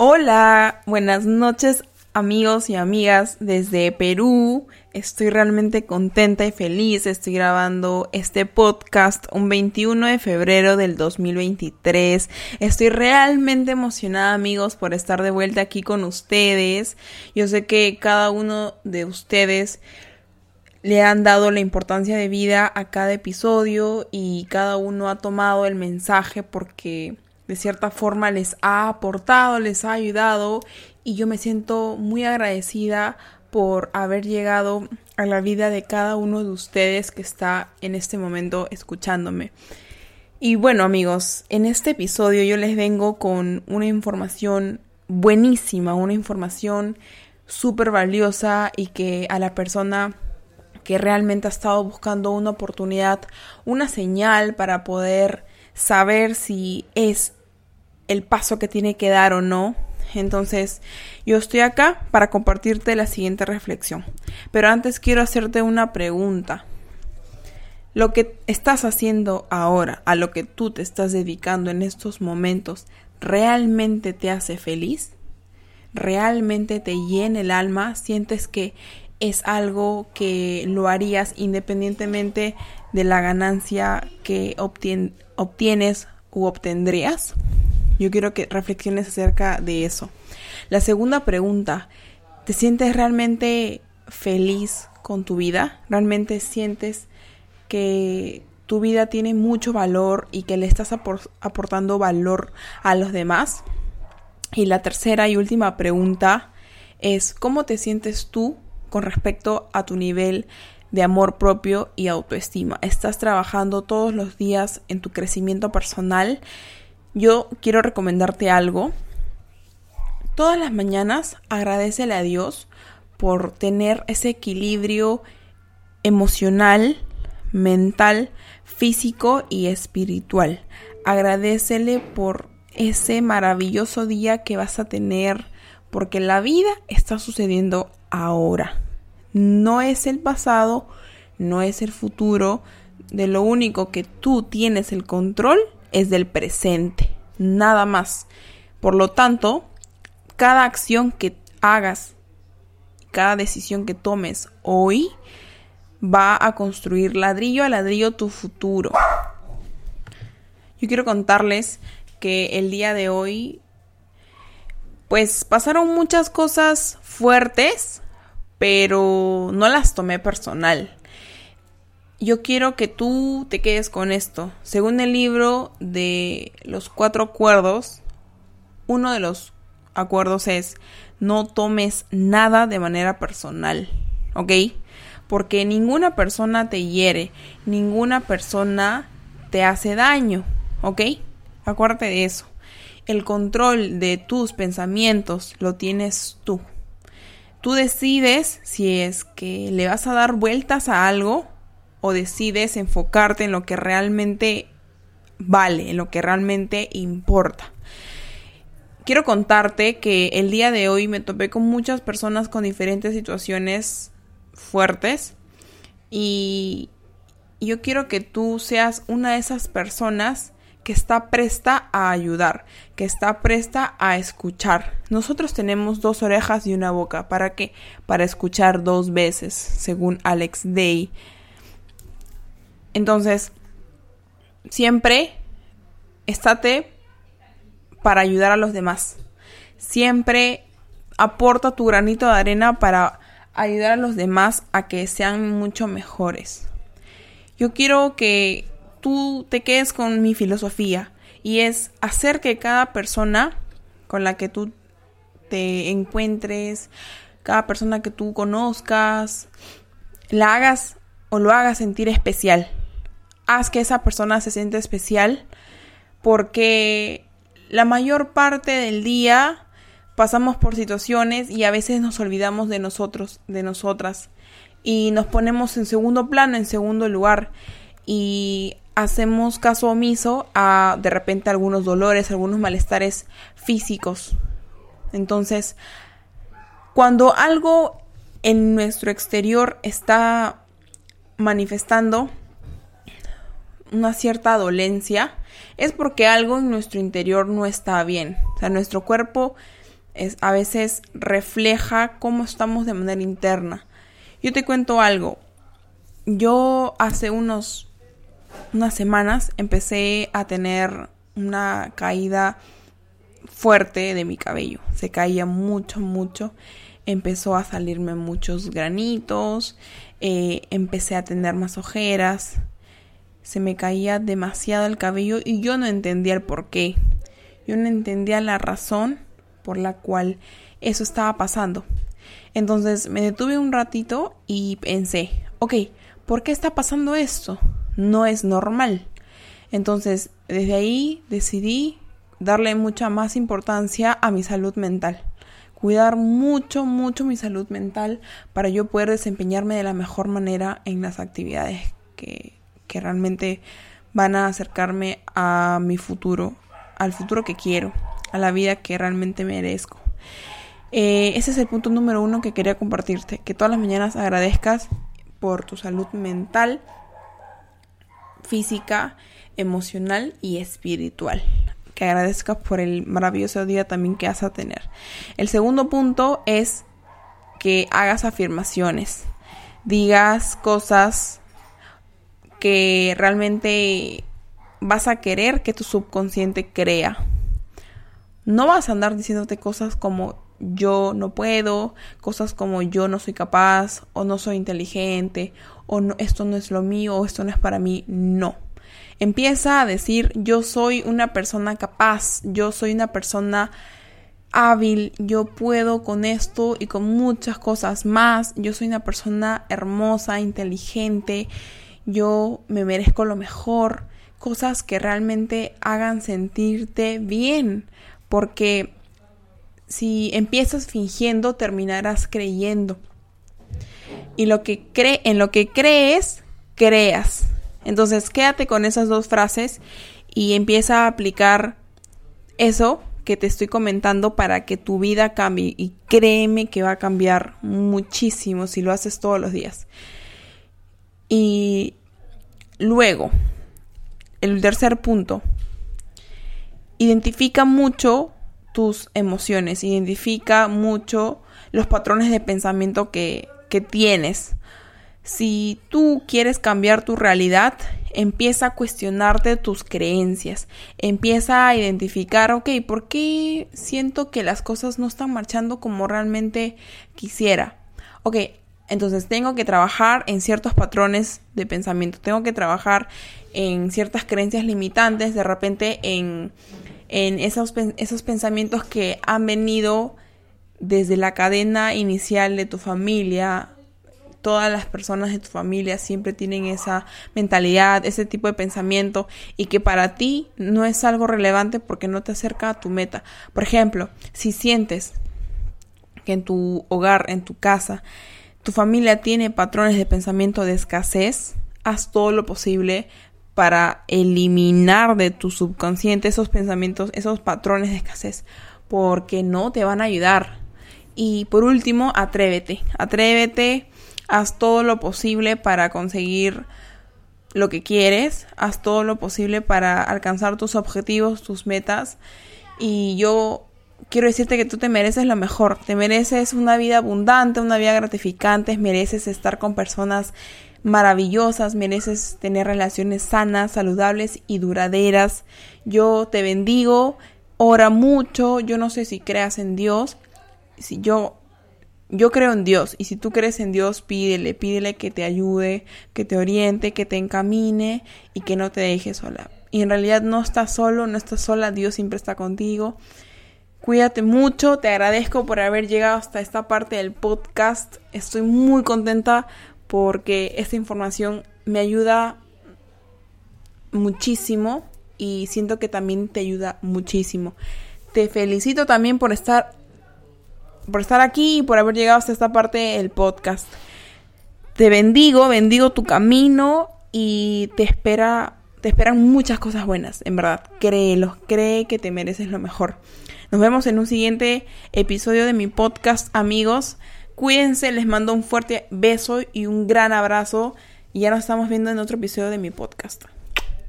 Hola, buenas noches amigos y amigas desde Perú. Estoy realmente contenta y feliz. Estoy grabando este podcast un 21 de febrero del 2023. Estoy realmente emocionada amigos por estar de vuelta aquí con ustedes. Yo sé que cada uno de ustedes le han dado la importancia de vida a cada episodio y cada uno ha tomado el mensaje porque de cierta forma les ha aportado, les ha ayudado y yo me siento muy agradecida por haber llegado a la vida de cada uno de ustedes que está en este momento escuchándome. Y bueno amigos, en este episodio yo les vengo con una información buenísima, una información súper valiosa y que a la persona que realmente ha estado buscando una oportunidad, una señal para poder saber si es el paso que tiene que dar o no. Entonces, yo estoy acá para compartirte la siguiente reflexión. Pero antes quiero hacerte una pregunta. Lo que estás haciendo ahora, a lo que tú te estás dedicando en estos momentos, ¿realmente te hace feliz? ¿Realmente te llena el alma? ¿Sientes que es algo que lo harías independientemente de la ganancia que obtienes u obtendrías? Yo quiero que reflexiones acerca de eso. La segunda pregunta, ¿te sientes realmente feliz con tu vida? ¿Realmente sientes que tu vida tiene mucho valor y que le estás aportando valor a los demás? Y la tercera y última pregunta es, ¿cómo te sientes tú con respecto a tu nivel de amor propio y autoestima? ¿Estás trabajando todos los días en tu crecimiento personal? Yo quiero recomendarte algo. Todas las mañanas agradecele a Dios por tener ese equilibrio emocional, mental, físico y espiritual. Agradecele por ese maravilloso día que vas a tener, porque la vida está sucediendo ahora. No es el pasado, no es el futuro. De lo único que tú tienes el control es del presente, nada más. Por lo tanto, cada acción que hagas, cada decisión que tomes hoy, va a construir ladrillo a ladrillo tu futuro. Yo quiero contarles que el día de hoy, pues pasaron muchas cosas fuertes, pero no las tomé personal yo quiero que tú te quedes con esto. Según el libro de los cuatro acuerdos, uno de los acuerdos es no tomes nada de manera personal, ¿ok? Porque ninguna persona te hiere, ninguna persona te hace daño, ¿ok? Acuérdate de eso. El control de tus pensamientos lo tienes tú. Tú decides si es que le vas a dar vueltas a algo o decides enfocarte en lo que realmente vale, en lo que realmente importa. Quiero contarte que el día de hoy me topé con muchas personas con diferentes situaciones fuertes y yo quiero que tú seas una de esas personas que está presta a ayudar, que está presta a escuchar. Nosotros tenemos dos orejas y una boca. ¿Para qué? Para escuchar dos veces, según Alex Day. Entonces, siempre estate para ayudar a los demás. Siempre aporta tu granito de arena para ayudar a los demás a que sean mucho mejores. Yo quiero que tú te quedes con mi filosofía y es hacer que cada persona con la que tú te encuentres, cada persona que tú conozcas, la hagas o lo hagas sentir especial haz que esa persona se sienta especial porque la mayor parte del día pasamos por situaciones y a veces nos olvidamos de nosotros, de nosotras y nos ponemos en segundo plano, en segundo lugar y hacemos caso omiso a de repente algunos dolores, algunos malestares físicos. Entonces, cuando algo en nuestro exterior está manifestando una cierta dolencia, es porque algo en nuestro interior no está bien. O sea, nuestro cuerpo es, a veces refleja cómo estamos de manera interna. Yo te cuento algo. Yo hace unos unas semanas empecé a tener una caída fuerte de mi cabello. Se caía mucho, mucho. Empezó a salirme muchos granitos. Eh, empecé a tener más ojeras. Se me caía demasiado el cabello y yo no entendía el por qué. Yo no entendía la razón por la cual eso estaba pasando. Entonces me detuve un ratito y pensé, ok, ¿por qué está pasando esto? No es normal. Entonces, desde ahí decidí darle mucha más importancia a mi salud mental. Cuidar mucho, mucho mi salud mental para yo poder desempeñarme de la mejor manera en las actividades que, que realmente van a acercarme a mi futuro, al futuro que quiero, a la vida que realmente merezco. Eh, ese es el punto número uno que quería compartirte, que todas las mañanas agradezcas por tu salud mental, física, emocional y espiritual. Que agradezcas por el maravilloso día también que vas a tener. El segundo punto es que hagas afirmaciones, digas cosas que realmente vas a querer que tu subconsciente crea. No vas a andar diciéndote cosas como yo no puedo, cosas como yo no soy capaz o no soy inteligente o esto no es lo mío o esto no es para mí. No. Empieza a decir yo soy una persona capaz, yo soy una persona hábil, yo puedo con esto y con muchas cosas más, yo soy una persona hermosa, inteligente, yo me merezco lo mejor, cosas que realmente hagan sentirte bien, porque si empiezas fingiendo, terminarás creyendo. Y lo que cree, en lo que crees, creas. Entonces, quédate con esas dos frases y empieza a aplicar eso que te estoy comentando para que tu vida cambie. Y créeme que va a cambiar muchísimo si lo haces todos los días. Y Luego, el tercer punto, identifica mucho tus emociones, identifica mucho los patrones de pensamiento que, que tienes. Si tú quieres cambiar tu realidad, empieza a cuestionarte tus creencias, empieza a identificar, ok, ¿por qué siento que las cosas no están marchando como realmente quisiera? Ok, entonces tengo que trabajar en ciertos patrones de pensamiento, tengo que trabajar en ciertas creencias limitantes, de repente en, esos, esos pensamientos que han venido desde la cadena inicial de tu familia. Todas las personas de tu familia siempre tienen esa mentalidad, ese tipo de pensamiento y que para ti no es algo relevante porque no te acerca a tu meta. Por ejemplo, si sientes que en tu hogar, en tu casa, tu familia tiene patrones de pensamiento de escasez, haz todo lo posible para eliminar de tu subconsciente esos pensamientos, esos patrones de escasez, porque no te van a ayudar. Y por último, atrévete, atrévete, haz todo lo posible para conseguir lo que quieres, haz todo lo posible para alcanzar tus objetivos, tus metas. Y yo quiero decirte que tú te mereces lo mejor, te mereces una vida abundante, una vida gratificante, mereces estar con personas maravillosas, mereces tener relaciones sanas, saludables y duraderas. Yo te bendigo, ora mucho, yo no sé si creas en Dios, si yo yo creo en Dios y si tú crees en Dios, pídele, pídele que te ayude, que te oriente, que te encamine y que no te deje sola. Y en realidad no estás solo, no estás sola, Dios siempre está contigo. Cuídate mucho, te agradezco por haber llegado hasta esta parte del podcast. Estoy muy contenta porque esta información me ayuda muchísimo y siento que también te ayuda muchísimo. Te felicito también por estar por estar aquí y por haber llegado hasta esta parte del podcast. Te bendigo, bendigo tu camino y te espera te esperan muchas cosas buenas, en verdad. Créelo, cree que te mereces lo mejor. Nos vemos en un siguiente episodio de mi podcast, amigos. Cuídense, les mando un fuerte beso y un gran abrazo. Y ya nos estamos viendo en otro episodio de mi podcast.